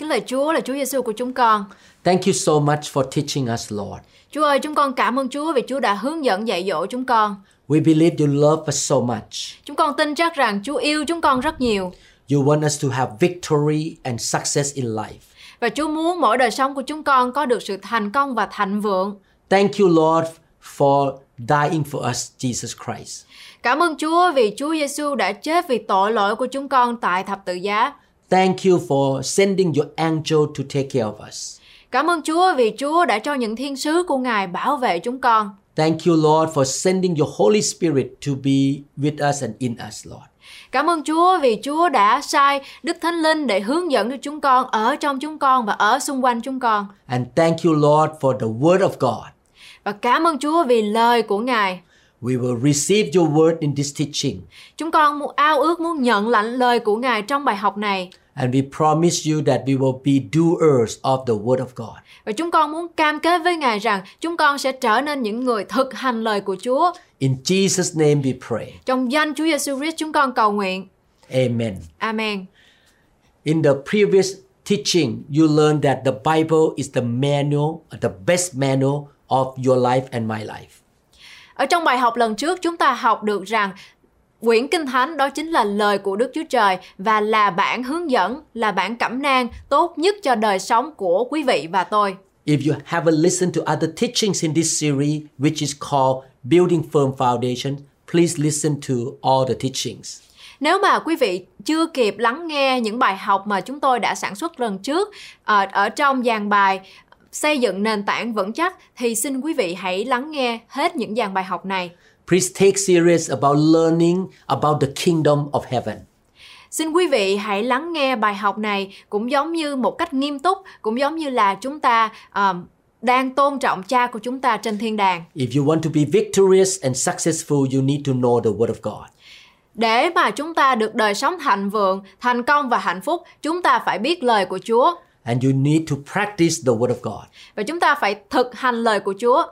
Kính lời Chúa là Chúa Giêsu của chúng con. thank you so much for teaching us, Lord. Chúa ơi, chúng con cảm ơn Chúa vì Chúa đã hướng dẫn dạy dỗ chúng con. We believe you love us so much. Chúng con tin chắc rằng Chúa yêu chúng con rất nhiều You want us to have victory and success in life. và Chúa muốn mỗi đời sống của chúng con có được sự thành công và thịnh vượng. Thank you, Lord, for dying for us, Jesus Christ. Cảm ơn Chúa vì Chúa Giêsu đã chết vì tội lỗi của chúng con tại thập tự giá. Thank you for sending your angel to take care of us. Cảm ơn Chúa vì Chúa đã cho những thiên sứ của Ngài bảo vệ chúng con. Thank you, Lord, for sending your Holy Spirit to be with us and in us, Lord. Cảm ơn Chúa vì Chúa đã sai Đức Thánh Linh để hướng dẫn cho chúng con ở trong chúng con và ở xung quanh chúng con. And thank you, Lord, for the Word of God. Và cảm ơn Chúa vì lời của Ngài. We will receive your word in this teaching. Chúng con muốn ao ước muốn nhận lãnh lời của Ngài trong bài học này. And we promise you that we will be doers of the Word of God. Và chúng con muốn cam kết với Ngài rằng chúng con sẽ trở nên những người thực hành lời của Chúa. In Jesus' name we pray. Trong danh Chúa Giêsu Christ chúng con cầu nguyện. Amen. Amen. In the previous teaching, you learned that the Bible is the manual, the best manual of your life and my life. Ở trong bài học lần trước chúng ta học được rằng quyển Kinh Thánh đó chính là lời của Đức Chúa Trời và là bản hướng dẫn, là bản cẩm nang tốt nhất cho đời sống của quý vị và tôi. If you haven't listened to other teachings in this series, which is called Building Firm Foundation, please listen to all the teachings. Nếu mà quý vị chưa kịp lắng nghe những bài học mà chúng tôi đã sản xuất lần trước ở, ở trong dàn bài xây dựng nền tảng vững chắc thì xin quý vị hãy lắng nghe hết những dàn bài học này. Please take serious about learning about the kingdom of heaven. Xin quý vị hãy lắng nghe bài học này cũng giống như một cách nghiêm túc, cũng giống như là chúng ta um, đang tôn trọng cha của chúng ta trên thiên đàng. If you want to be victorious and successful, you need to know the Word of God. Để mà chúng ta được đời sống thịnh vượng, thành công và hạnh phúc, chúng ta phải biết lời của Chúa And you need to practice the Word of God. và chúng ta phải thực hành lời của Chúa.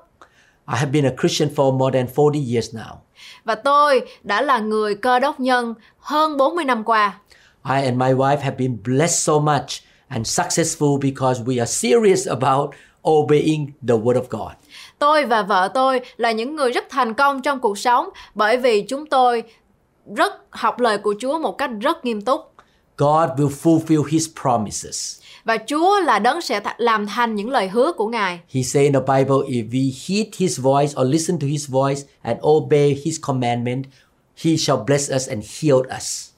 I have been a Christian for more than 40 years now. Và tôi đã là người cơ đốc nhân hơn 40 năm qua. I and my wife have been blessed so much and successful because we are serious about obeying the Word of God. Tôi và vợ tôi là những người rất thành công trong cuộc sống bởi vì chúng tôi rất học lời của Chúa một cách rất nghiêm túc. God will fulfill His promises. Và Chúa là đấng sẽ làm thành những lời hứa của Ngài. He say in the Bible, if we heed His voice or listen to His voice and obey His commandment, He shall bless us and heal us.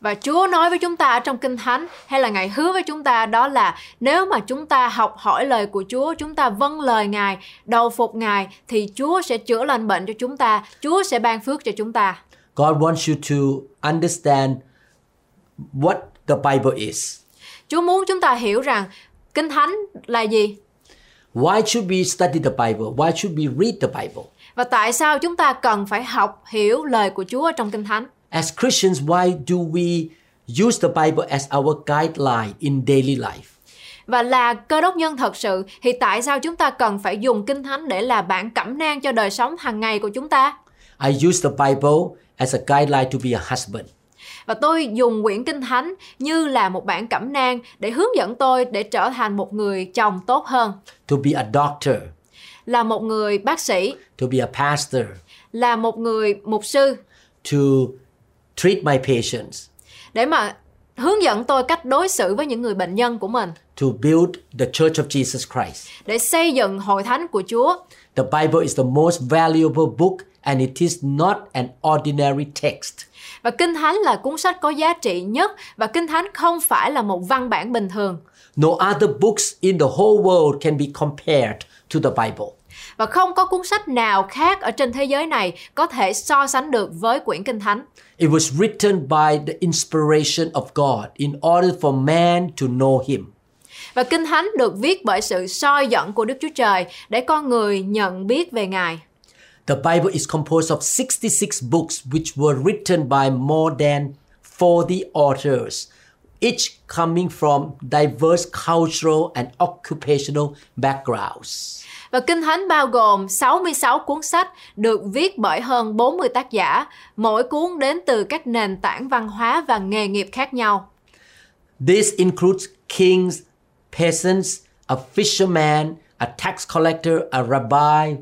Và Chúa nói với chúng ta trong Kinh Thánh hay là Ngài hứa với chúng ta đó là nếu mà chúng ta học hỏi lời của Chúa, chúng ta vâng lời Ngài, đầu phục Ngài thì Chúa sẽ chữa lành bệnh cho chúng ta, Chúa sẽ ban phước cho chúng ta. God wants you to understand what the Bible is. Chúa muốn chúng ta hiểu rằng Kinh Thánh là gì Why should we study the Bible? Why should we read the Bible? và tại sao chúng ta cần phải học hiểu lời của Chúa trong Kinh Thánh. As Christians, why do we use the Bible as our guideline in daily life? Và là cơ đốc nhân thật sự thì tại sao chúng ta cần phải dùng Kinh Thánh để là bản cẩm nang cho đời sống hàng ngày của chúng ta? I use the Bible as a guideline to be a husband. Và tôi dùng quyển Kinh Thánh như là một bản cẩm nang để hướng dẫn tôi để trở thành một người chồng tốt hơn, to be a doctor, là một người bác sĩ, to be a pastor, là một người mục sư. To treat my patients, để mà hướng dẫn tôi cách đối xử với những người bệnh nhân của mình, to build the Church of Jesus Christ. để xây dựng hội thánh của Chúa. The Bible is the most valuable book and it is not an ordinary text. Và Kinh Thánh là cuốn sách có giá trị nhất và Kinh Thánh không phải là một văn bản bình thường. No other books in the whole world can be compared to the Bible. Và không có cuốn sách nào khác ở trên thế giới này có thể so sánh được với quyển Kinh Thánh. It was written by the inspiration of God in order for man to know him. Và Kinh Thánh được viết bởi sự soi dẫn của Đức Chúa Trời để con người nhận biết về Ngài. The Bible is composed of 66 books which were written by more than 40 authors, each coming from diverse cultural and occupational backgrounds. Và Kinh Thánh bao gồm 66 cuốn sách được viết bởi hơn 40 tác giả, mỗi cuốn đến từ các nền tảng văn hóa và nghề nghiệp khác nhau. This includes kings, peasants, a fisherman, a tax collector, a rabbi,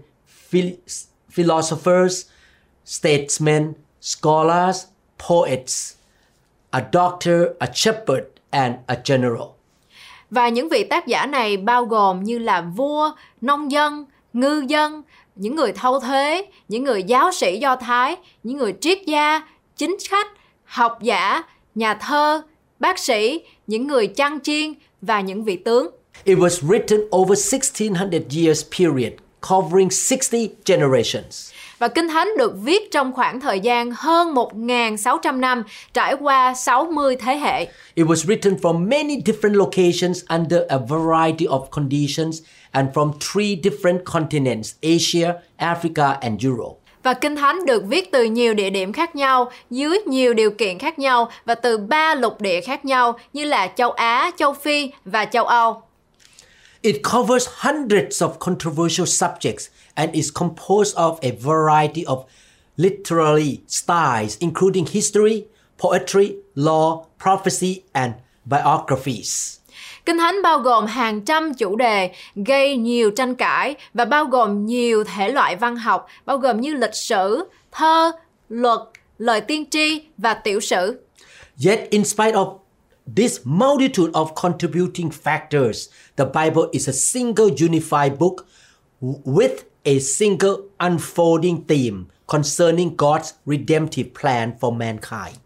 philosophers, statesmen, scholars, poets, a doctor, a shepherd, and a general. Và những vị tác giả này bao gồm như là vua, nông dân, ngư dân, những người thâu thuế, những người giáo sĩ Do Thái, những người triết gia, chính khách, học giả, nhà thơ, bác sĩ, những người chăn chiên và những vị tướng. It was written over 1600 years period, covering 60 generations. Và Kinh Thánh được viết trong khoảng thời gian hơn 1.600 năm, trải qua 60 thế hệ. It was written from many different locations under a variety of conditions and from three different continents Asia, Africa, and Europe. Và Kinh Thánh được viết từ nhiều địa điểm khác nhau, dưới nhiều điều kiện khác nhau và từ ba lục địa khác nhau như là châu Á, châu Phi và châu Âu. It covers hundreds of controversial subjects and is composed of a variety of literary styles, including history, poetry, law, prophecy, and biographies. Kinh Thánh bao gồm hàng trăm chủ đề gây nhiều tranh cãi và bao gồm nhiều thể loại văn học, bao gồm như lịch sử, thơ, luật, lời tiên tri và tiểu sử. Yet, in spite of this multitude of contributing factors, the Bible is a single unified book with a single unfolding theme concerning God's redemptive plan for mankind.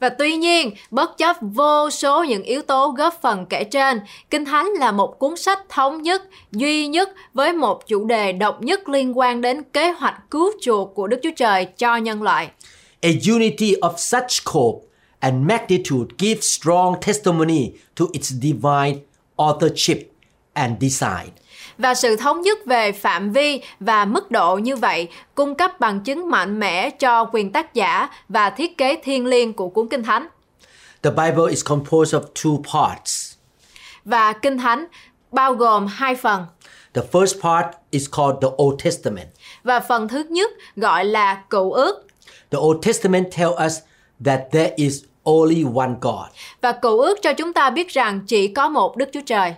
Và tuy nhiên, bất chấp vô số những yếu tố góp phần kể trên, Kinh Thánh là một cuốn sách thống nhất, duy nhất với một chủ đề độc nhất liên quan đến kế hoạch cứu chuộc của Đức Chúa Trời cho nhân loại. A unity of such scope and magnitude gives strong testimony to its divine authorship and design. Và sự thống nhất về phạm vi và mức độ như vậy cung cấp bằng chứng mạnh mẽ cho quyền tác giả và thiết kế thiên liêng của cuốn Kinh Thánh. The Bible is composed of two parts. Và Kinh Thánh bao gồm hai phần. The first part is called the Old Testament. Và phần thứ nhất gọi là Cựu ước. The Old Testament tells us that there is only one God. Và Cựu ước cho chúng ta biết rằng chỉ có một Đức Chúa Trời.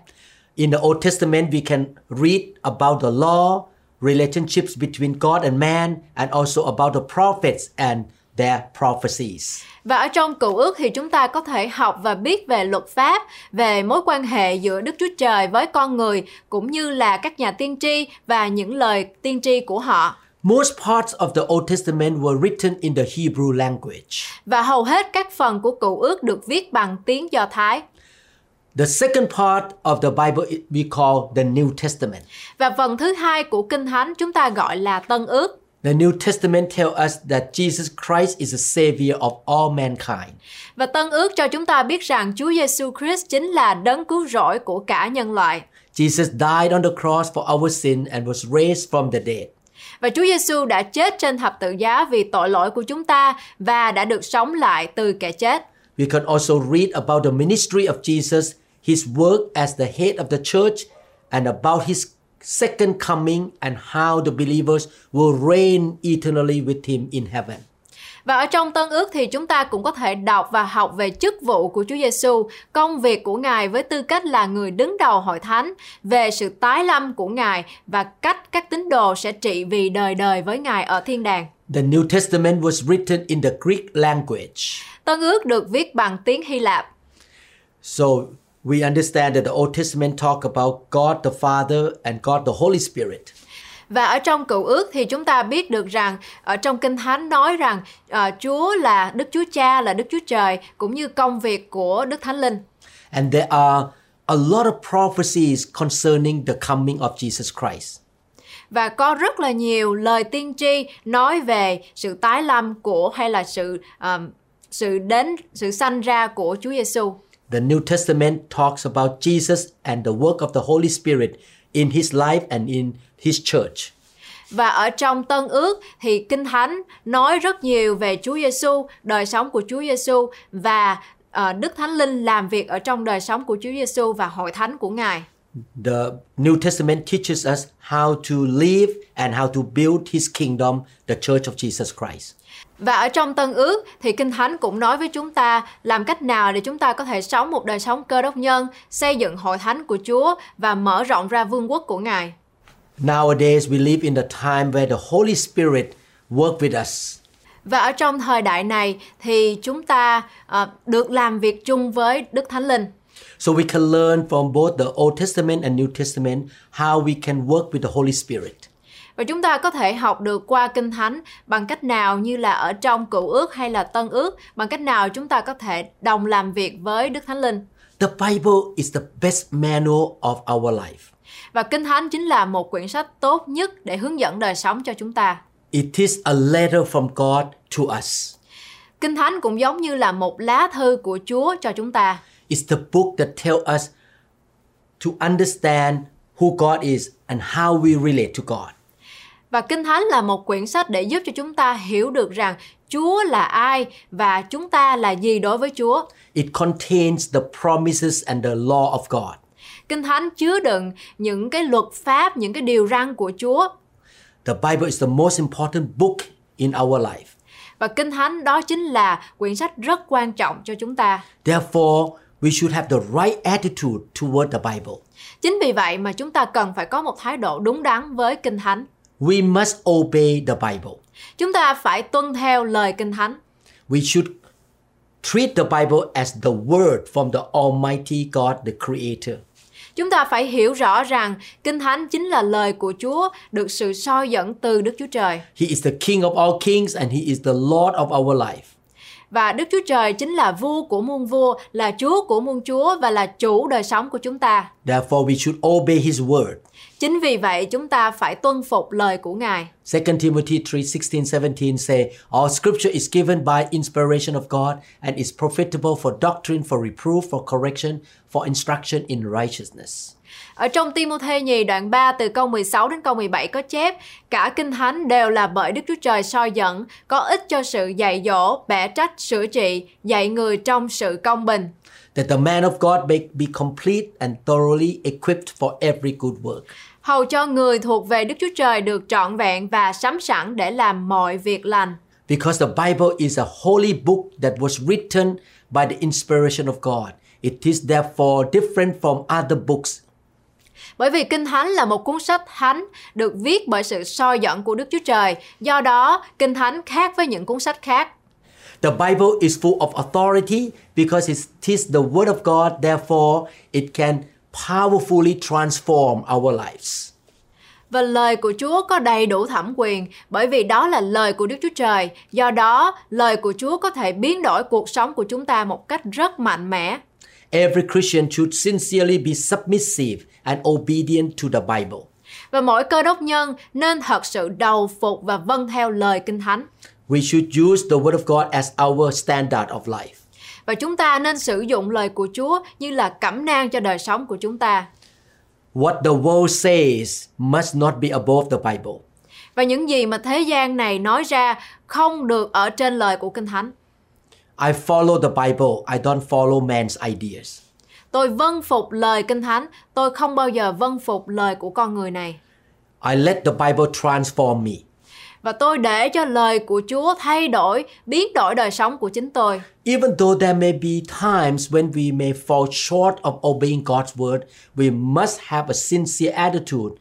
In the Old Testament, we can read about the law, relationships between God and man, and also about the prophets and their prophecies. Và ở trong cựu ước thì chúng ta có thể học và biết về luật pháp, về mối quan hệ giữa Đức Chúa Trời với con người, cũng như là các nhà tiên tri và những lời tiên tri của họ. Most parts of the Old Testament were written in the Hebrew language. Và hầu hết các phần của cựu ước được viết bằng tiếng Do Thái. The second part of the Bible we call the New Testament. Và phần thứ hai của Kinh Thánh chúng ta gọi là Tân ước. The New Testament tells us that Jesus Christ is the Savior of all mankind. Và Tân ước cho chúng ta biết rằng Chúa Giêsu Christ chính là đấng cứu rỗi của cả nhân loại. Jesus died on the cross for our sin and was raised from the dead. Và Chúa Giêsu đã chết trên thập tự giá vì tội lỗi của chúng ta và đã được sống lại từ kẻ chết. We can also read about the ministry of Jesus, his work as the head of the church, and about his second coming and how the believers will reign eternally with him in heaven. Và ở trong Tân ước thì chúng ta cũng có thể đọc và học về chức vụ của Chúa Giêsu, công việc của Ngài với tư cách là người đứng đầu hội thánh, về sự tái lâm của Ngài và cách các tín đồ sẽ trị vì đời đời với Ngài ở thiên đàng. The New Testament was written in the Greek language. Tân ước được viết bằng tiếng Hy Lạp. So we understand that the Old Testament talk about God the Father and God the Holy Spirit. Và ở trong cựu ước thì chúng ta biết được rằng ở trong Kinh Thánh nói rằng ờ, Chúa là Đức Chúa Cha là Đức Chúa Trời cũng như công việc của Đức Thánh Linh. And there are a lot of prophecies concerning the coming of Jesus Christ. Và có rất là nhiều lời tiên tri nói về sự tái lâm của hay là sự ờm, sự đến sự sanh ra của Chúa Giêsu. The New Testament talks about Jesus and the work of the Holy Spirit in his life and in his church. Và ở trong Tân Ước thì Kinh Thánh nói rất nhiều về Chúa Giêsu, đời sống của Chúa Giêsu và ờ, Đức Thánh Linh làm việc ở trong đời sống của Chúa Giêsu và hội thánh của Ngài. The New Testament teaches us how to live and how to build his kingdom, the church of Jesus Christ. Và ở trong Tân Ước thì Kinh Thánh cũng nói với chúng ta làm cách nào để chúng ta có thể sống một đời sống cơ đốc nhân, xây dựng hội thánh của Chúa và mở rộng ra vương quốc của Ngài. Nowadays, we live in the time where the Holy Spirit work with us. Và ở trong thời đại này thì chúng ta ờ, được làm việc chung với Đức Thánh Linh. So we can learn from both the Old Testament and New Testament how we can work with the Holy Spirit. Và chúng ta có thể học được qua Kinh Thánh bằng cách nào như là ở trong Cựu Ước hay là Tân Ước, bằng cách nào chúng ta có thể đồng làm việc với Đức Thánh Linh. The Bible is the best manual of our life. Và Kinh Thánh chính là một quyển sách tốt nhất để hướng dẫn đời sống cho chúng ta. It is a letter from God to us. Kinh Thánh cũng giống như là một lá thư của Chúa cho chúng ta. It's the book that tells us to understand who God is and how we relate to God. Và Kinh Thánh là một quyển sách để giúp cho chúng ta hiểu được rằng Chúa là ai và chúng ta là gì đối với Chúa. It contains the promises and the law of God. Kinh Thánh chứa đựng những cái luật pháp, những cái điều răn của Chúa. The Bible is the most important book in our life. Và Kinh Thánh đó chính là quyển sách rất quan trọng cho chúng ta. Therefore, we should have the right attitude toward the Bible. Chính vì vậy mà chúng ta cần phải có một thái độ đúng đắn với Kinh Thánh. We must obey the Bible. Chúng ta phải tuân theo lời Kinh Thánh. We should treat the Bible as the word from the Almighty God, the Creator. Chúng ta phải hiểu rõ rằng Kinh Thánh chính là lời của Chúa được sự soi dẫn từ Đức Chúa Trời. He is the King of all kings and He is the Lord of our life. Và Đức Chúa Trời chính là vua của muôn vua, là Chúa của muôn Chúa và là chủ đời sống của chúng ta. Therefore, we should obey His word. Chính vì vậy chúng ta phải tuân phục lời của Ngài. 2 Timothy 3 16 17 say, All scripture is given by inspiration of God and is profitable for doctrine, for reproof, for correction, for instruction in righteousness. Ở trong Timôthê nhì đoạn 3 từ câu 16 đến câu 17 có chép Cả kinh thánh đều là bởi Đức Chúa Trời soi dẫn, có ích cho sự dạy dỗ, bẻ trách, sửa trị, dạy người trong sự công bình. That the man of God may be complete and thoroughly equipped for every good work. Hầu cho người thuộc về Đức Chúa Trời được trọn vẹn và sắm sẵn để làm mọi việc lành. Because the Bible is a holy book that was written by the inspiration of God. It is therefore different from other books Bởi vì Kinh Thánh là một cuốn sách thánh được viết bởi sự soi dẫn của Đức Chúa Trời. Do đó, Kinh Thánh khác với những cuốn sách khác. The Bible is full of authority because it is the Word of God, therefore, it can powerfully transform our lives. Và lời của Chúa có đầy đủ thẩm quyền bởi vì đó là lời của Đức Chúa Trời. Do đó, lời của Chúa có thể biến đổi cuộc sống của chúng ta một cách rất mạnh mẽ. Every Christian should sincerely be submissive and obedient to the Bible. Và mỗi cơ đốc nhân nên thật sự đầu phục và vâng theo lời Kinh Thánh. We should use the Word of God as our standard of life. Và chúng ta nên sử dụng lời của Chúa như là cẩm nang cho đời sống của chúng ta. What the world says must not be above the Bible. Và những gì mà thế gian này nói ra không được ở trên lời của Kinh Thánh. I follow the Bible, I don't follow man's ideas. Tôi vâng phục lời Kinh Thánh, tôi không bao giờ vâng phục lời của con người này. I let the Bible transform me. Và tôi để cho lời của Chúa thay đổi, biến đổi đời sống của chính tôi. Even though there may be times when we may fall short of obeying God's word, we must have a sincere attitude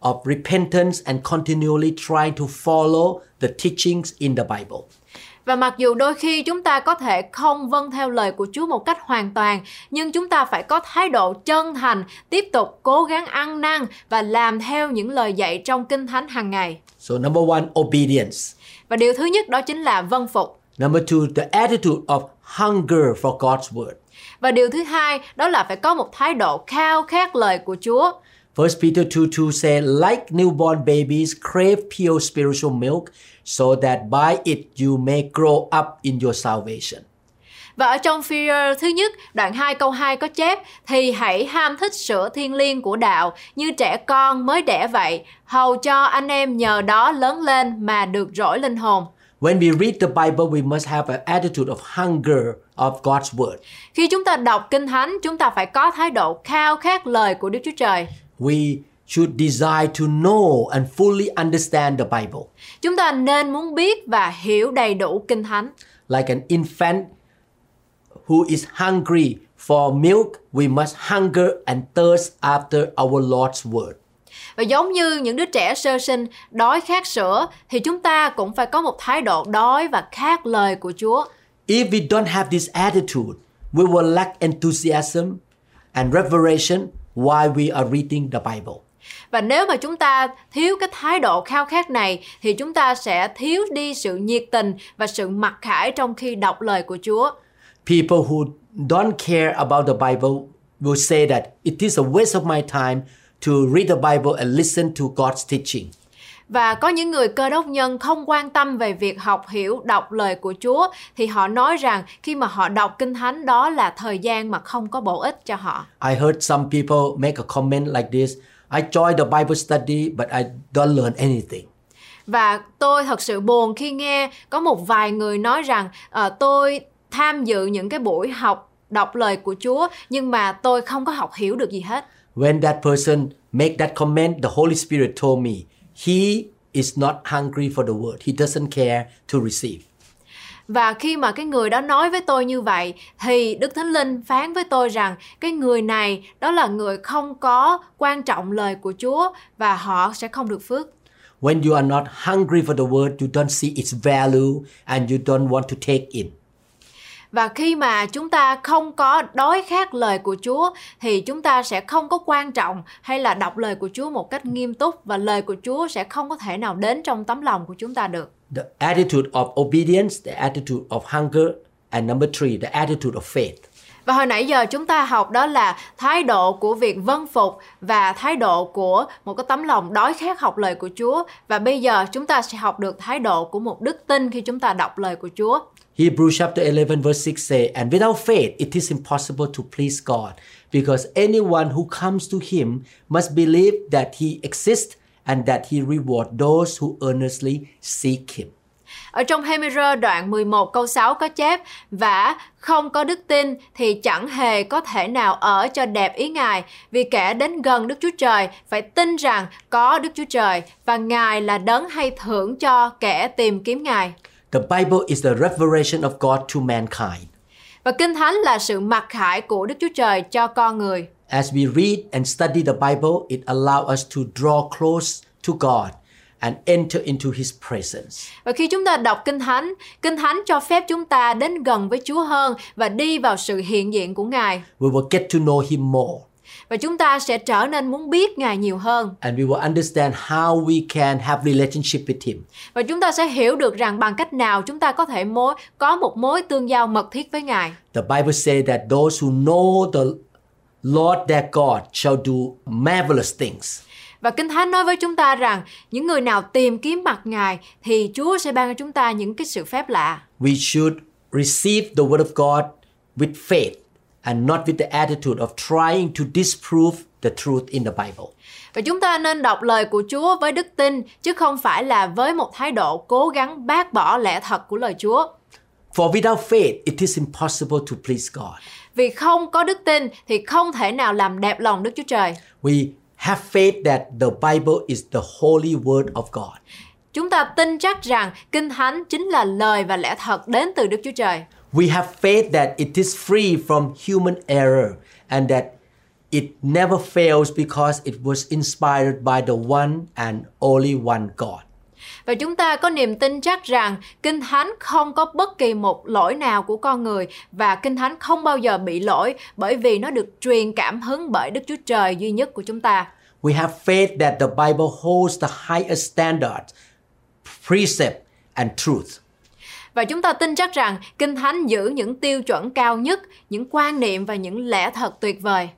of repentance and continually trying to follow the teachings in the Bible. Và mặc dù đôi khi chúng ta có thể không vâng theo lời của Chúa một cách hoàn toàn, nhưng chúng ta phải có thái độ chân thành, tiếp tục cố gắng ăn năn và làm theo những lời dạy trong Kinh Thánh hàng ngày. So, number one, obedience. Và điều thứ nhất đó chính là vâng phục. Number two, the attitude of hunger for God's word. Và điều thứ hai đó là phải có một thái độ khao khát lời của Chúa. 1 Peter 2 2 say, like newborn babies, crave pure spiritual milk, so that by it you may grow up in your salvation. Và ở trong phi thứ nhất, đoạn 2 câu 2 có chép thì hãy ham thích sữa thiên liêng của đạo như trẻ con mới đẻ vậy, hầu cho anh em nhờ đó lớn lên mà được rỗi linh hồn. When we read the Bible, we must have an attitude of hunger of God's word. Khi chúng ta đọc kinh thánh, chúng ta phải có thái độ khao khát lời của Đức Chúa Trời. We should desire to know and fully understand the Bible. Chúng ta nên muốn biết và hiểu đầy đủ kinh thánh. Like an infant who is hungry for milk, we must hunger and thirst after our Lord's word. Và giống như những đứa trẻ sơ sinh đói khát sữa thì chúng ta cũng phải có một thái độ đói và khát lời của Chúa. If we don't have this attitude, we will lack enthusiasm and revelation while we are reading the Bible. Và nếu mà chúng ta thiếu cái thái độ khao khát này thì chúng ta sẽ thiếu đi sự nhiệt tình và sự mặc khải trong khi đọc lời của Chúa. People who don't care about the Bible will say that it is a waste of my time to read the Bible and listen to God's teaching. Và có những người cơ đốc nhân không quan tâm về việc học hiểu đọc lời của Chúa thì họ nói rằng khi mà họ đọc kinh thánh đó là thời gian mà không có bổ ích cho họ. I heard some people make a comment like this I joined the Bible study, but I don't learn anything. Và tôi thật sự buồn khi nghe có một vài người nói rằng uh, tôi tham dự những cái buổi học đọc lời của Chúa nhưng mà tôi không có học hiểu được gì hết. When that person make that comment, the Holy Spirit told me, he is not hungry for the word. He doesn't care to receive. Và khi mà cái người đó nói với tôi như vậy thì Đức Thánh Linh phán với tôi rằng cái người này đó là người không có quan trọng lời của Chúa và họ sẽ không được phước. When you are not hungry for the word, you don't see its value and you don't want to take in. Và khi mà chúng ta không có đói khát lời của Chúa thì chúng ta sẽ không có quan trọng hay là đọc lời của Chúa một cách nghiêm túc và lời của Chúa sẽ không có thể nào đến trong tấm lòng của chúng ta được. The attitude of obedience, the attitude of hunger, and number three, the attitude of faith. Và hồi nãy giờ chúng ta học đó là thái độ của việc vâng phục và thái độ của một cái tấm lòng đói khát học lời của Chúa. Và bây giờ chúng ta sẽ học được thái độ của một đức tin khi chúng ta đọc lời của Chúa. Hebrews chapter 11 verse 6 say, And without faith it is impossible to please God, because anyone who comes to him must believe that he exists and that he rewards those who earnestly seek him. Ở trong Hebrew đoạn 11 câu 6 có chép Và không có đức tin thì chẳng hề có thể nào ở cho đẹp ý Ngài Vì kẻ đến gần Đức Chúa Trời phải tin rằng có Đức Chúa Trời Và Ngài là đấng hay thưởng cho kẻ tìm kiếm Ngài The Bible is the revelation of God to mankind. Và Kinh Thánh là sự mặc khải của Đức Chúa Trời cho con người As we read and study the Bible, it allows us to draw close to God and enter into his presence. Và khi chúng ta đọc Kinh Thánh, Kinh Thánh cho phép chúng ta đến gần với Chúa hơn và đi vào sự hiện diện của Ngài. We will get to know him more. Và chúng ta sẽ trở nên muốn biết Ngài nhiều hơn. and we will understand how we can have relationship with him Và chúng ta sẽ hiểu được rằng bằng cách nào chúng ta có thể mối có một mối tương giao mật thiết với Ngài. the bible says that those who know the lord their god shall do marvelous things Và Kinh Thánh nói với chúng ta rằng những người nào tìm kiếm mặt Ngài thì Chúa sẽ ban cho chúng ta những cái sự phép lạ. we should receive the word of god with faith and not with the attitude of trying to disprove the truth in the bible Và chúng ta nên đọc lời của Chúa với đức tin chứ không phải là với một thái độ cố gắng bác bỏ lẽ thật của lời Chúa. for without faith it is impossible to please god Vì không có đức tin thì không thể nào làm đẹp lòng Đức Chúa Trời. we have faith that the bible is the holy word of god Chúng ta tin chắc rằng Kinh Thánh chính là lời và lẽ thật đến từ Đức Chúa Trời. We have faith that it is free from human error and that it never fails because it was inspired by the one and only one God. Và chúng ta có niềm tin chắc rằng Kinh Thánh không có bất kỳ một lỗi nào của con người và Kinh Thánh không bao giờ bị lỗi bởi vì nó được truyền cảm hứng bởi Đức Chúa Trời duy nhất của chúng ta. We have faith that the Bible holds the highest standard, precept, and truth. Và chúng ta tin chắc rằng Kinh Thánh giữ những tiêu chuẩn cao nhất, những quan niệm và những lẽ thật tuyệt vời.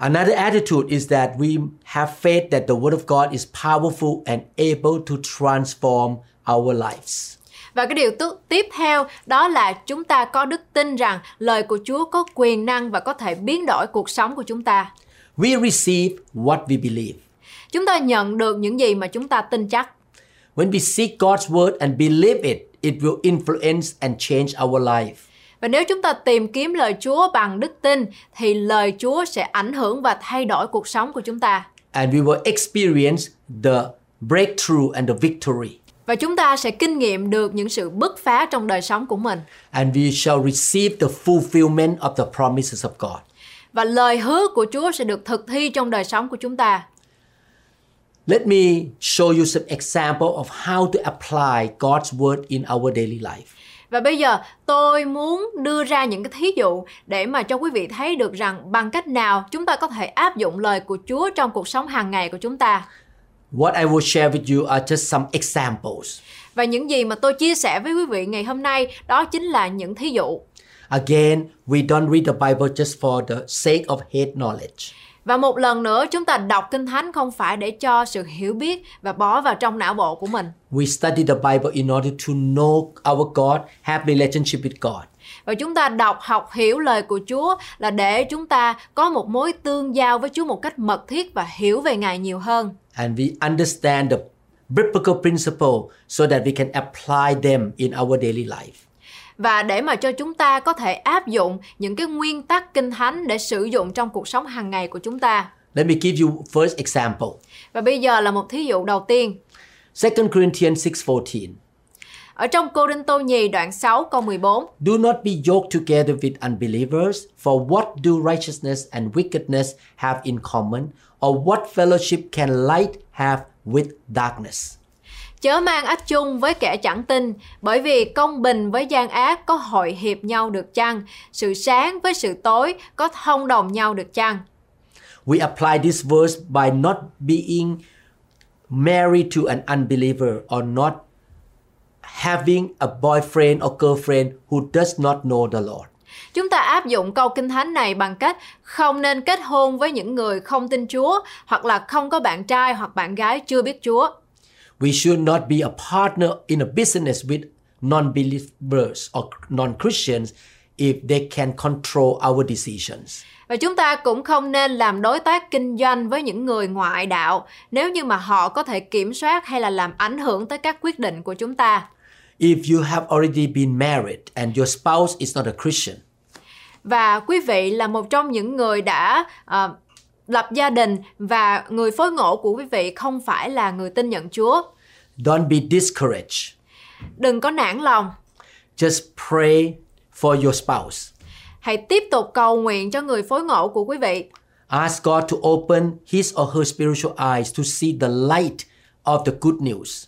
Another attitude is that we have faith that the Word of God is powerful and able to transform our lives. Và cái điều tu- tiếp theo đó là chúng ta có đức tin rằng lời của Chúa có quyền năng và có thể biến đổi cuộc sống của chúng ta. We receive what we believe. Chúng ta nhận được những gì mà chúng ta tin chắc. When we seek God's word and believe it, it will influence and change our life. Và nếu chúng ta tìm kiếm lời Chúa bằng đức tin thì lời Chúa sẽ ảnh hưởng và thay đổi cuộc sống của chúng ta. And we will experience the breakthrough and the victory. Và chúng ta sẽ kinh nghiệm được những sự bứt phá trong đời sống của mình. And we shall receive the fulfillment of the promises of God. Và lời hứa của Chúa sẽ được thực thi trong đời sống của chúng ta. Let me show you some example of how to apply God's word in our daily life. Và bây giờ tôi muốn đưa ra những cái thí dụ để mà cho quý vị thấy được rằng bằng cách nào chúng ta có thể áp dụng lời của Chúa trong cuộc sống hàng ngày của chúng ta. What I will share with you are just some examples. Và những gì mà tôi chia sẻ với quý vị ngày hôm nay đó chính là những thí dụ. Again, we don't read the Bible just for the sake of head knowledge. Và một lần nữa chúng ta đọc Kinh Thánh không phải để cho sự hiểu biết và bỏ vào trong não bộ của mình. We study the Bible in order to know our God, have relationship with God. Và chúng ta đọc, học, hiểu lời của Chúa là để chúng ta có một mối tương giao với Chúa một cách mật thiết và hiểu về Ngài nhiều hơn. And we understand the biblical principle so that we can apply them in our daily life. Và để mà cho chúng ta có thể áp dụng những cái nguyên tắc kinh thánh để sử dụng trong cuộc sống hàng ngày của chúng ta. Let me give you first example. Và bây giờ là một thí dụ đầu tiên. 2 Corinthians 6:14. Ở trong Cô Đinh Tô Nhì đoạn 6 câu 14 Do not be yoked together with unbelievers, for what do righteousness and wickedness have in common, or what fellowship can light have with darkness? Chớ mang ách chung với kẻ chẳng tin, bởi vì công bình với gian ác có hội hiệp nhau được chăng? Sự sáng với sự tối có thông đồng nhau được chăng? We apply this verse by not being married to an unbeliever or not having a boyfriend or girlfriend who does not know the Lord. Chúng ta áp dụng câu kinh thánh này bằng cách không nên kết hôn với những người không tin Chúa hoặc là không có bạn trai hoặc bạn gái chưa biết Chúa. We should not be a partner in a business with non-believers or non-Christians if they can control our decisions. Và chúng ta cũng không nên làm đối tác kinh doanh với những người ngoại đạo nếu như mà họ có thể kiểm soát hay là làm ảnh hưởng tới các quyết định của chúng ta. If you have already been married and your spouse is not a Christian, Và quý vị là một trong những người đã ờ, lập gia đình và người phối ngộ của quý vị không phải là người tin nhận Chúa. don't be discouraged. Đừng có nản lòng. Just pray for your spouse. Hãy tiếp tục cầu nguyện cho người phối ngộ của quý vị. Ask God to open his or her spiritual eyes to see the light of the good news.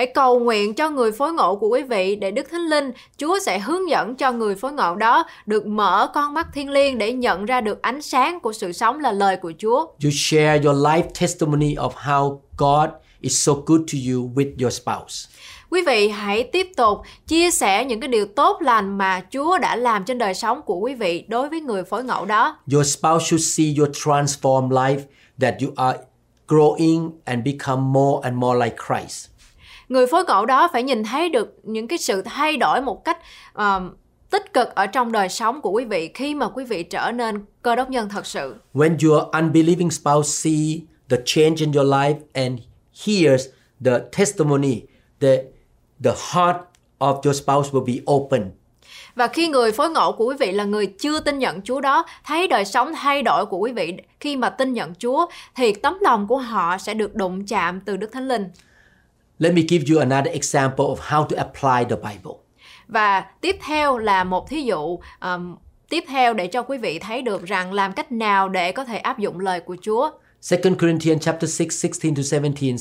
Hãy cầu nguyện cho người phối ngộ của quý vị để Đức Thánh Linh, Chúa sẽ hướng dẫn cho người phối ngộ đó được mở con mắt thiên liêng để nhận ra được ánh sáng của sự sống là lời của Chúa. You share your life testimony of how God is so good to you with your spouse. Quý vị hãy tiếp tục chia sẻ những cái điều tốt lành mà Chúa đã làm trên đời sống của quý vị đối với người phối ngẫu đó. Your spouse should see your transformed life that you are growing and become more and more like Christ. Người phối ngẫu đó phải nhìn thấy được những cái sự thay đổi một cách ờm, tích cực ở trong đời sống của quý vị khi mà quý vị trở nên cơ đốc nhân thật sự. When your unbelieving spouse see the change in your life and hears the testimony, the the heart of your spouse will be open. Và khi người phối ngẫu của quý vị là người chưa tin nhận Chúa đó thấy đời sống thay đổi của quý vị khi mà tin nhận Chúa thì tấm lòng của họ sẽ được đụng chạm từ Đức Thánh Linh. Let me give you another example of how to apply the Bible. Và tiếp theo là một thí dụ um, tiếp theo để cho quý vị thấy được rằng làm cách nào để có thể áp dụng lời của Chúa. 2 Corinthians chapter 6, 16 to 17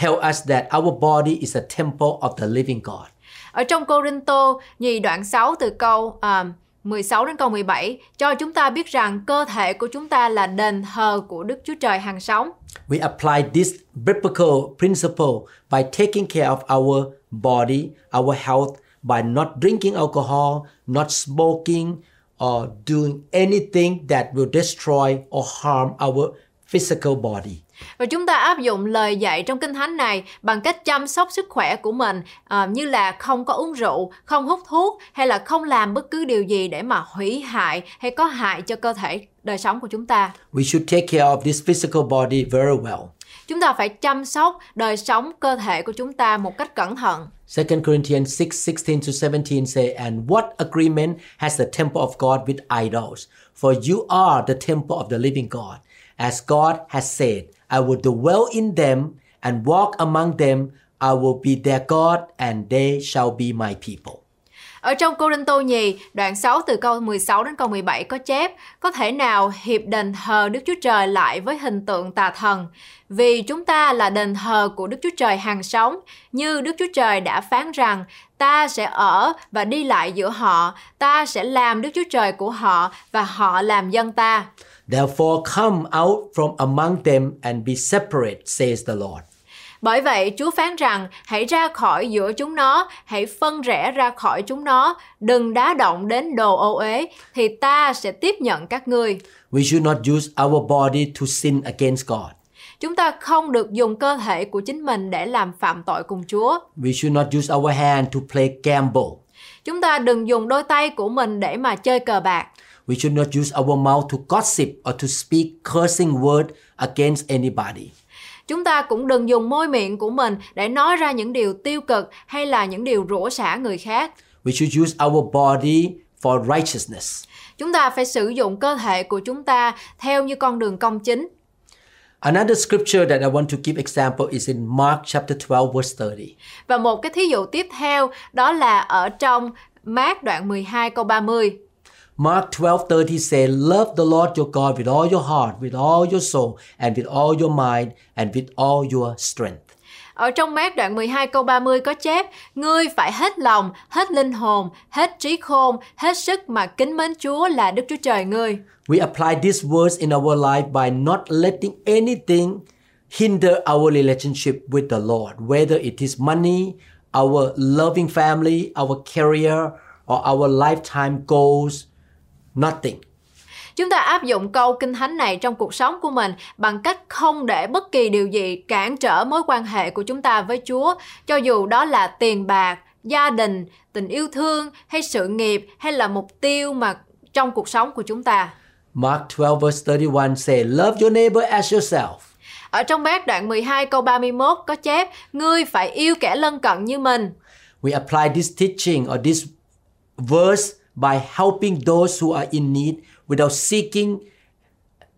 tell us that our body is a temple of the living God. Ở trong Tô, nhì đoạn 6 từ câu um, 16 đến câu 17 cho chúng ta biết rằng cơ thể của chúng ta là đền thờ của Đức Chúa Trời hàng sống. We apply this biblical principle by taking care of our body, our health by not drinking alcohol, not smoking, or doing anything that will destroy or harm our physical body. Và chúng ta áp dụng lời dạy trong kinh thánh này bằng cách chăm sóc sức khỏe của mình uh, như là không có uống rượu, không hút thuốc hay là không làm bất cứ điều gì để mà hủy hại hay có hại cho cơ thể đời sống của chúng ta. We should take care of this physical body very well. Chúng ta phải chăm sóc đời sống cơ thể của chúng ta một cách cẩn thận. 2 Corinthians 6 16 to 17 say, And what agreement has the temple of God with idols? For you are the temple of the living God. As God has said, I will dwell in them and walk among them. I will be their God, and they shall be my people. Ở trong Cô Đinh Tô Nhì, đoạn 6 từ câu 16 đến câu 17 có chép, có thể nào hiệp đền thờ Đức Chúa Trời lại với hình tượng tà thần? Vì chúng ta là đền thờ của Đức Chúa Trời hàng sống, như Đức Chúa Trời đã phán rằng, ta sẽ ở và đi lại giữa họ, ta sẽ làm Đức Chúa Trời của họ và họ làm dân ta. Therefore, come out from among them and be separate, says the Lord. Bởi vậy, Chúa phán rằng, hãy ra khỏi giữa chúng nó, hãy phân rẽ ra khỏi chúng nó, đừng đá động đến đồ ô uế, thì ta sẽ tiếp nhận các ngươi. We should not use our body to sin against God. Chúng ta không được dùng cơ thể của chính mình để làm phạm tội cùng Chúa. We should not use our hand to play gamble. Chúng ta đừng dùng đôi tay của mình để mà chơi cờ bạc. We should not use our mouth to gossip or to speak cursing word against anybody. Chúng ta cũng đừng dùng môi miệng của mình để nói ra những điều tiêu cực hay là những điều rủa xả người khác. We should use our body for righteousness. Chúng ta phải sử dụng cơ thể của chúng ta theo như con đường công chính. Another scripture that I want to give example is in Mark chapter 12 verse 30. Và một cái thí dụ tiếp theo đó là ở trong Mát đoạn 12 câu 30. Mark 12:30 say, "Love the Lord your God with all your heart, with all your soul, and with all your mind, and with all your strength." Ở trong Mát đoạn 12 câu 30 có chép Ngươi phải hết lòng, hết linh hồn, hết trí khôn, hết sức mà kính mến Chúa là Đức Chúa Trời ngươi. We apply these words in our life by not letting anything hinder our relationship with the Lord, whether it is money, our loving family, our career, or our lifetime goals. Nothing. Chúng ta áp dụng câu kinh thánh này trong cuộc sống của mình bằng cách không để bất kỳ điều gì cản trở mối quan hệ của chúng ta với Chúa, cho dù đó là tiền bạc, gia đình, tình yêu thương hay sự nghiệp hay là mục tiêu mà trong cuộc sống của chúng ta. Mark 12 verse 31 say, Love your neighbor as yourself. Ở trong bát đoạn 12 câu 31 có chép Ngươi phải yêu kẻ lân cận như mình. We apply this teaching or this verse by helping those who are in need without seeking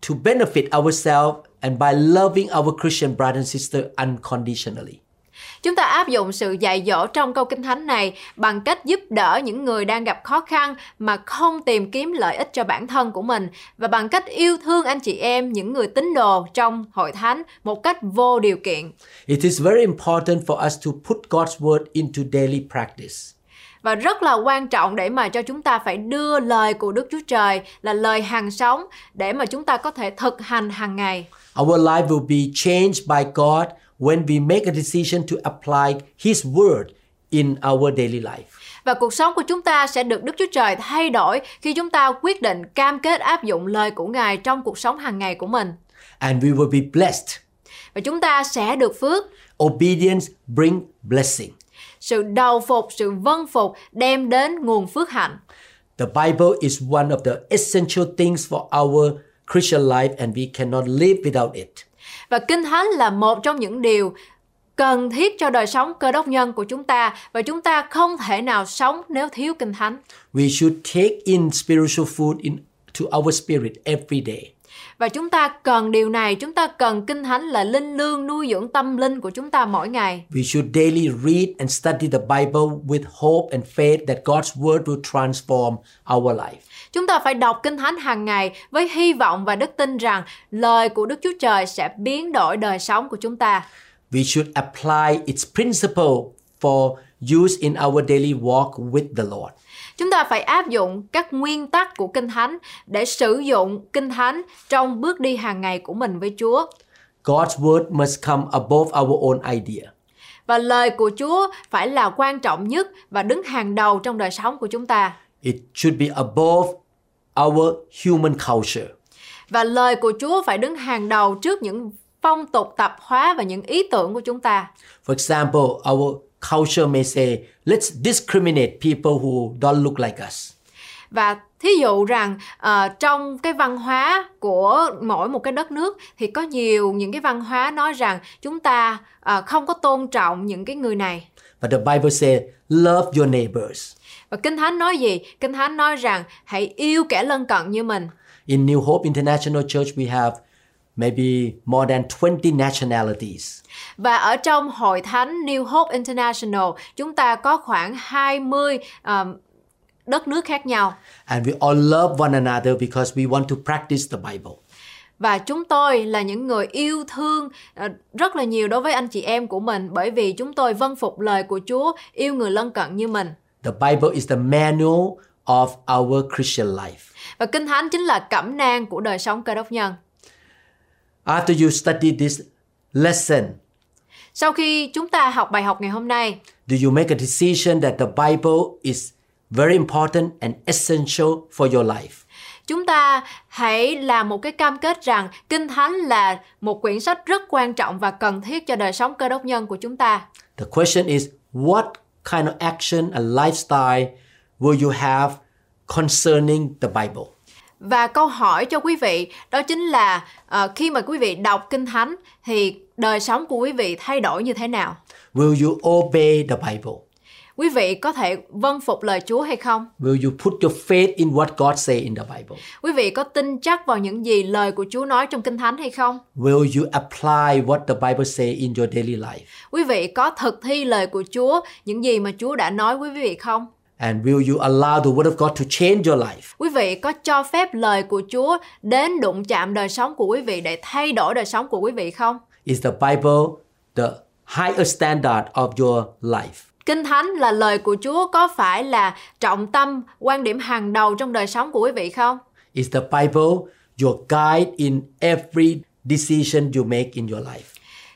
to benefit ourselves and by loving our Christian brother and sister unconditionally. Chúng ta áp dụng sự dạy dỗ trong câu kinh thánh này bằng cách giúp đỡ những người đang gặp khó khăn mà không tìm kiếm lợi ích cho bản thân của mình và bằng cách yêu thương anh chị em những người tín đồ trong hội thánh một cách vô điều kiện. It is very important for us to put God's word into daily practice. Và rất là quan trọng để mà cho chúng ta phải đưa lời của Đức Chúa Trời là lời hàng sống để mà chúng ta có thể thực hành hàng ngày. Our life will be changed by God when we make a decision to apply His word in our daily life. Và cuộc sống của chúng ta sẽ được Đức Chúa Trời thay đổi khi chúng ta quyết định cam kết áp dụng lời của Ngài trong cuộc sống hàng ngày của mình. And we will be blessed. Và chúng ta sẽ được phước. Obedience bring blessing. Sự đầu phục, sự vâng phục đem đến nguồn phước hạnh. The Bible is one of the essential things for our Christian life and we cannot live without it. Và Kinh Thánh là một trong những điều cần thiết cho đời sống cơ đốc nhân của chúng ta và chúng ta không thể nào sống nếu thiếu Kinh Thánh. We should take in spiritual food into our spirit every day. Và chúng ta cần điều này, chúng ta cần Kinh Thánh là linh lương nuôi dưỡng tâm linh của chúng ta mỗi ngày. We should daily read and study the Bible with hope and faith that God's word will transform our life. Chúng ta phải đọc Kinh Thánh hàng ngày với hy vọng và đức tin rằng lời của Đức Chúa Trời sẽ biến đổi đời sống của chúng ta. We should apply its principle for use in our daily walk with the Lord. Chúng ta phải áp dụng các nguyên tắc của Kinh Thánh để sử dụng Kinh Thánh trong bước đi hàng ngày của mình với Chúa. God's word must come above our own idea. Và lời của Chúa phải là quan trọng nhất và đứng hàng đầu trong đời sống của chúng ta. It should be above our human culture. Và lời của Chúa phải đứng hàng đầu trước những phong tục tập hóa và những ý tưởng của chúng ta. For example, our culture may say, let's discriminate people who don't look like us. Và thí dụ rằng ờ, trong cái văn hóa của mỗi một cái đất nước thì có nhiều những cái văn hóa nói rằng chúng ta ờ, không có tôn trọng những cái người này. But the Bible says, love your neighbors. Và Kinh Thánh nói gì? Kinh Thánh nói rằng hãy yêu kẻ lân cận như mình. In New Hope International Church, we have maybe more than 20 nationalities. Và ở trong hội thánh New Hope International, chúng ta có khoảng 20 um, đất nước khác nhau. And we all love one another because we want to practice the Bible. Và chúng tôi là những người yêu thương ờ, rất là nhiều đối với anh chị em của mình bởi vì chúng tôi vâng phục lời của Chúa, yêu người lân cận như mình. The Bible is the manual of our Christian life. Và Kinh Thánh chính là cẩm nang của đời sống cơ đốc nhân. After you study this lesson, Sau khi chúng ta học bài học ngày hôm nay, do you make a decision that the Bible is very important and essential for your life? chúng ta hãy làm một cái cam kết rằng Kinh Thánh là một quyển sách rất quan trọng và cần thiết cho đời sống cơ đốc nhân của chúng ta. The question is what kind of action and lifestyle will you have concerning the Bible? Và câu hỏi cho quý vị đó chính là ờ, khi mà quý vị đọc Kinh Thánh thì đời sống của quý vị thay đổi như thế nào? Will you obey the Bible? Quý vị có thể vâng phục lời Chúa hay không? Will you put your faith in what God say in the Bible? Quý vị có tin chắc vào những gì lời của Chúa nói trong Kinh Thánh hay không? Will you apply what the Bible say in your daily life? Quý vị có thực thi lời của Chúa, những gì mà Chúa đã nói với quý vị không? And will you allow the word of God to change your life? Quý vị có cho phép lời của Chúa đến đụng chạm đời sống của quý vị để thay đổi đời sống của quý vị không? Is the Bible the higher standard of your life? Kinh Thánh là lời của Chúa có phải là trọng tâm, quan điểm hàng đầu trong đời sống của quý vị không? Is the Bible your guide in every decision you make in your life?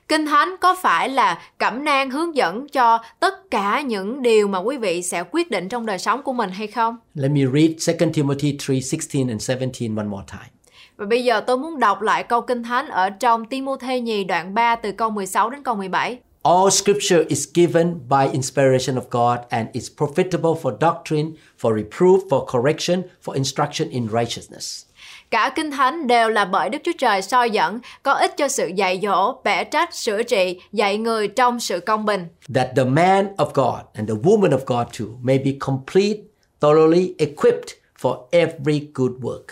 Kinh Thánh có phải là cẩm nang hướng dẫn cho tất cả những điều mà quý vị sẽ quyết định trong đời sống của mình hay không? Let me read 2 Timothy 3:16 and 17 one more time. Và bây giờ tôi muốn đọc lại câu Kinh Thánh ở trong Timôthê nhì đoạn 3 từ câu 16 đến câu 17. All scripture is given by inspiration of God and is profitable for doctrine, for reproof, for correction, for instruction in righteousness. Cả Kinh Thánh đều là bởi Đức Chúa Trời soi dẫn, có ích cho sự dạy dỗ, bẻ trách, sửa trị, dạy người trong sự công bình. That the man of God and the woman of God too may be complete, thoroughly equipped for every good work.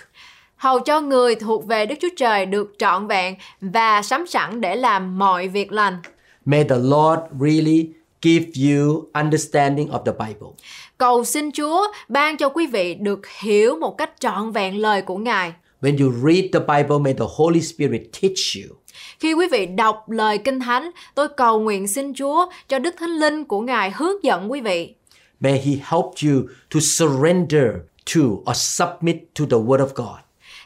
Hầu cho người thuộc về Đức Chúa Trời được trọn vẹn và sắm sẵn để làm mọi việc lành. May the Lord really give you understanding of the Bible. Cầu xin Chúa ban cho quý vị được hiểu một cách trọn vẹn lời của Ngài. When you read the Bible, may the Holy Spirit teach you. Khi quý vị đọc lời Kinh Thánh, tôi cầu nguyện xin Chúa cho Đức Thánh Linh của Ngài hướng dẫn quý vị. May He help you to surrender to or submit to the Word of God.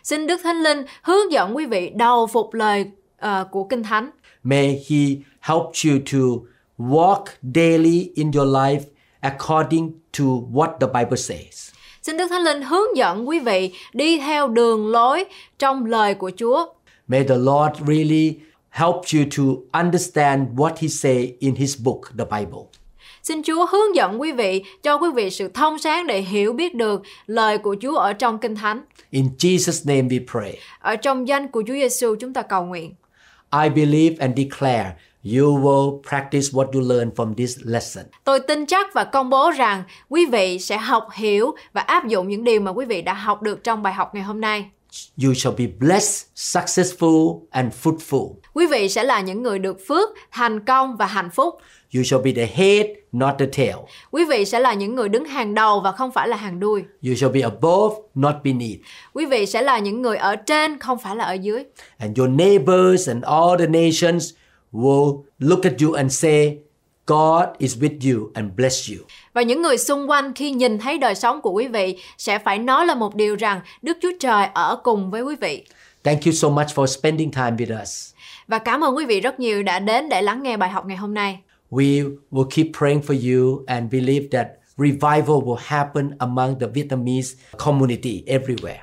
Xin Đức Thánh Linh hướng dẫn quý vị đầu phục lời ờ, của Kinh Thánh. May He help you to walk daily in your life according to what the Bible says. Xin Đức Thánh Linh hướng dẫn quý vị đi theo đường lối trong lời của Chúa. May the Lord really help you to understand what He say in His book, the Bible. Xin Chúa hướng dẫn quý vị, cho quý vị sự thông sáng để hiểu biết được lời của Chúa ở trong Kinh Thánh. In Jesus' name we pray. Ở trong danh của Chúa Giêsu chúng ta cầu nguyện. I believe and declare you will practice what you learn from this lesson. Tôi tin chắc và công bố rằng quý vị sẽ học hiểu và áp dụng những điều mà quý vị đã học được trong bài học ngày hôm nay. You shall be blessed, successful, and fruitful. Quý vị sẽ là những người được phước, thành công và hạnh phúc. You shall be the head, not the tail. Quý vị sẽ là những người đứng hàng đầu và không phải là hàng đuôi. You shall be above, not beneath. Quý vị sẽ là những người ở trên, không phải là ở dưới. And your neighbors and all the nations will look at you and say, God is with you and bless you. Và những người xung quanh khi nhìn thấy đời sống của quý vị sẽ phải nói là một điều rằng Đức Chúa Trời ở cùng với quý vị. Thank you so much for spending time with us. Và cảm ơn quý vị rất nhiều đã đến để lắng nghe bài học ngày hôm nay. We will keep praying for you and believe that revival will happen among the Vietnamese community everywhere.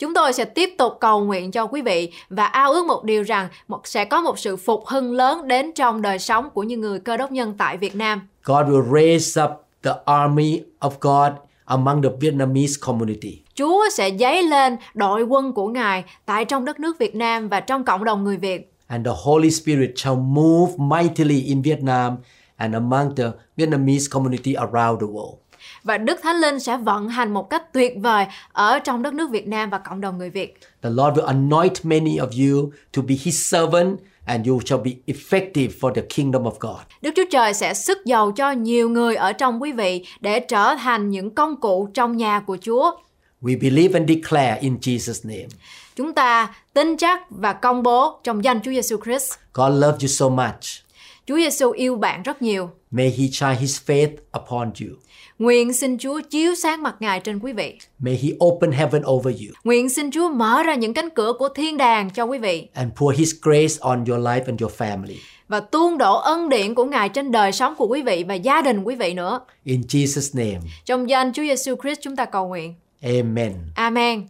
Chúng tôi sẽ tiếp tục cầu nguyện cho quý vị và ao ước một điều rằng một, sẽ có một sự phục hưng lớn đến trong đời sống của những người cơ đốc nhân tại Việt Nam. God will raise up the army of God among the Vietnamese community. Chúa sẽ dấy lên đội quân của Ngài tại trong đất nước Việt Nam và trong cộng đồng người Việt. And the Holy Spirit shall move mightily in Vietnam and among the Vietnamese community around the world. Và Đức Thánh Linh sẽ vận hành một cách tuyệt vời ở trong đất nước Việt Nam và cộng đồng người Việt. The Lord will anoint many of you to be His servant, and you shall be effective for the kingdom of God. Đức Chúa Trời sẽ sức dầu cho nhiều người ở trong quý vị để trở thành những công cụ trong nhà của Chúa. We believe and declare in Jesus' name. Chúng ta tin chắc và công bố trong danh Chúa Giêsu Christ. God loves you so much. Chúa Giêsu yêu bạn rất nhiều. May He shine His faith upon you. Nguyện xin Chúa chiếu sáng mặt Ngài trên quý vị. May He open heaven over you Nguyện xin Chúa mở ra những cánh cửa của thiên đàng cho quý vị and pour His grace on your life and your family. và tuôn đổ ân điển của Ngài trên đời sống của quý vị và gia đình quý vị nữa. In Jesus' name, Trong danh Chúa Giêsu Christ chúng ta cầu nguyện. Amen. Amen.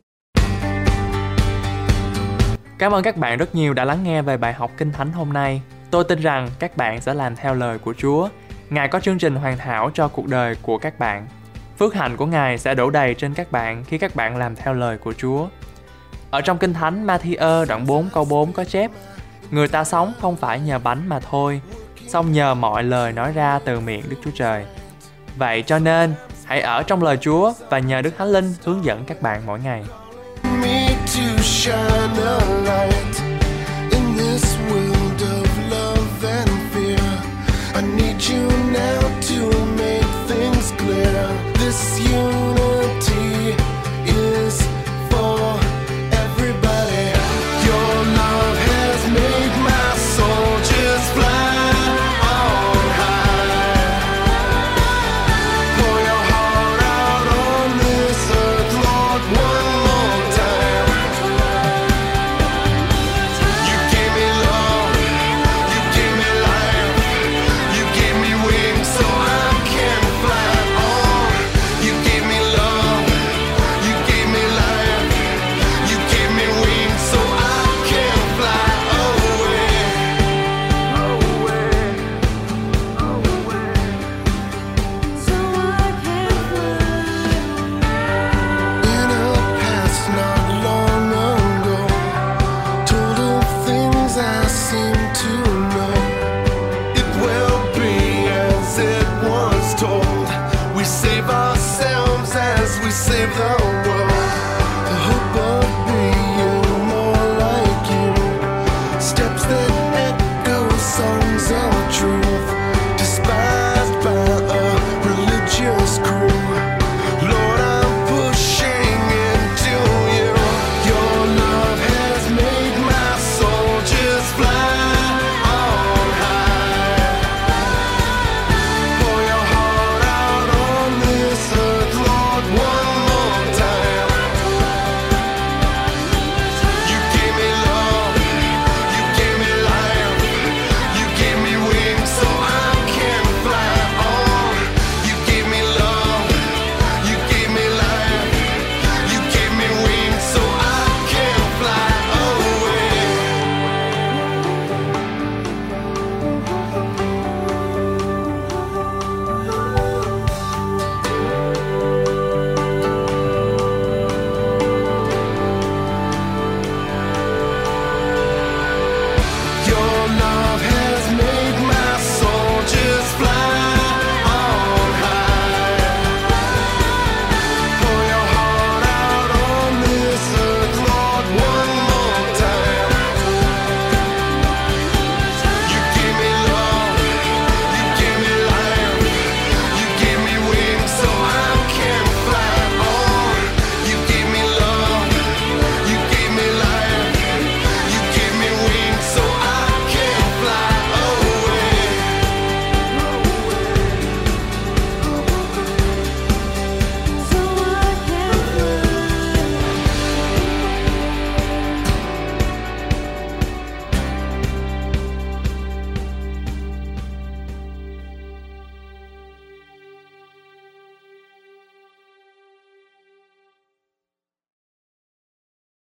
Cảm ơn các bạn rất nhiều đã lắng nghe về bài học Kinh Thánh hôm nay. Tôi tin rằng các bạn sẽ làm theo lời của Chúa. Ngài có chương trình hoàn hảo cho cuộc đời của các bạn. Phước hạnh của Ngài sẽ đổ đầy trên các bạn khi các bạn làm theo lời của Chúa. Ở trong Kinh Thánh Matthew đoạn 4 câu 4 có chép Người ta sống không phải nhờ bánh mà thôi, song nhờ mọi lời nói ra từ miệng Đức Chúa Trời. Vậy cho nên, hãy ở trong lời Chúa và nhờ Đức Thánh Linh hướng dẫn các bạn mỗi ngày. me to shine a light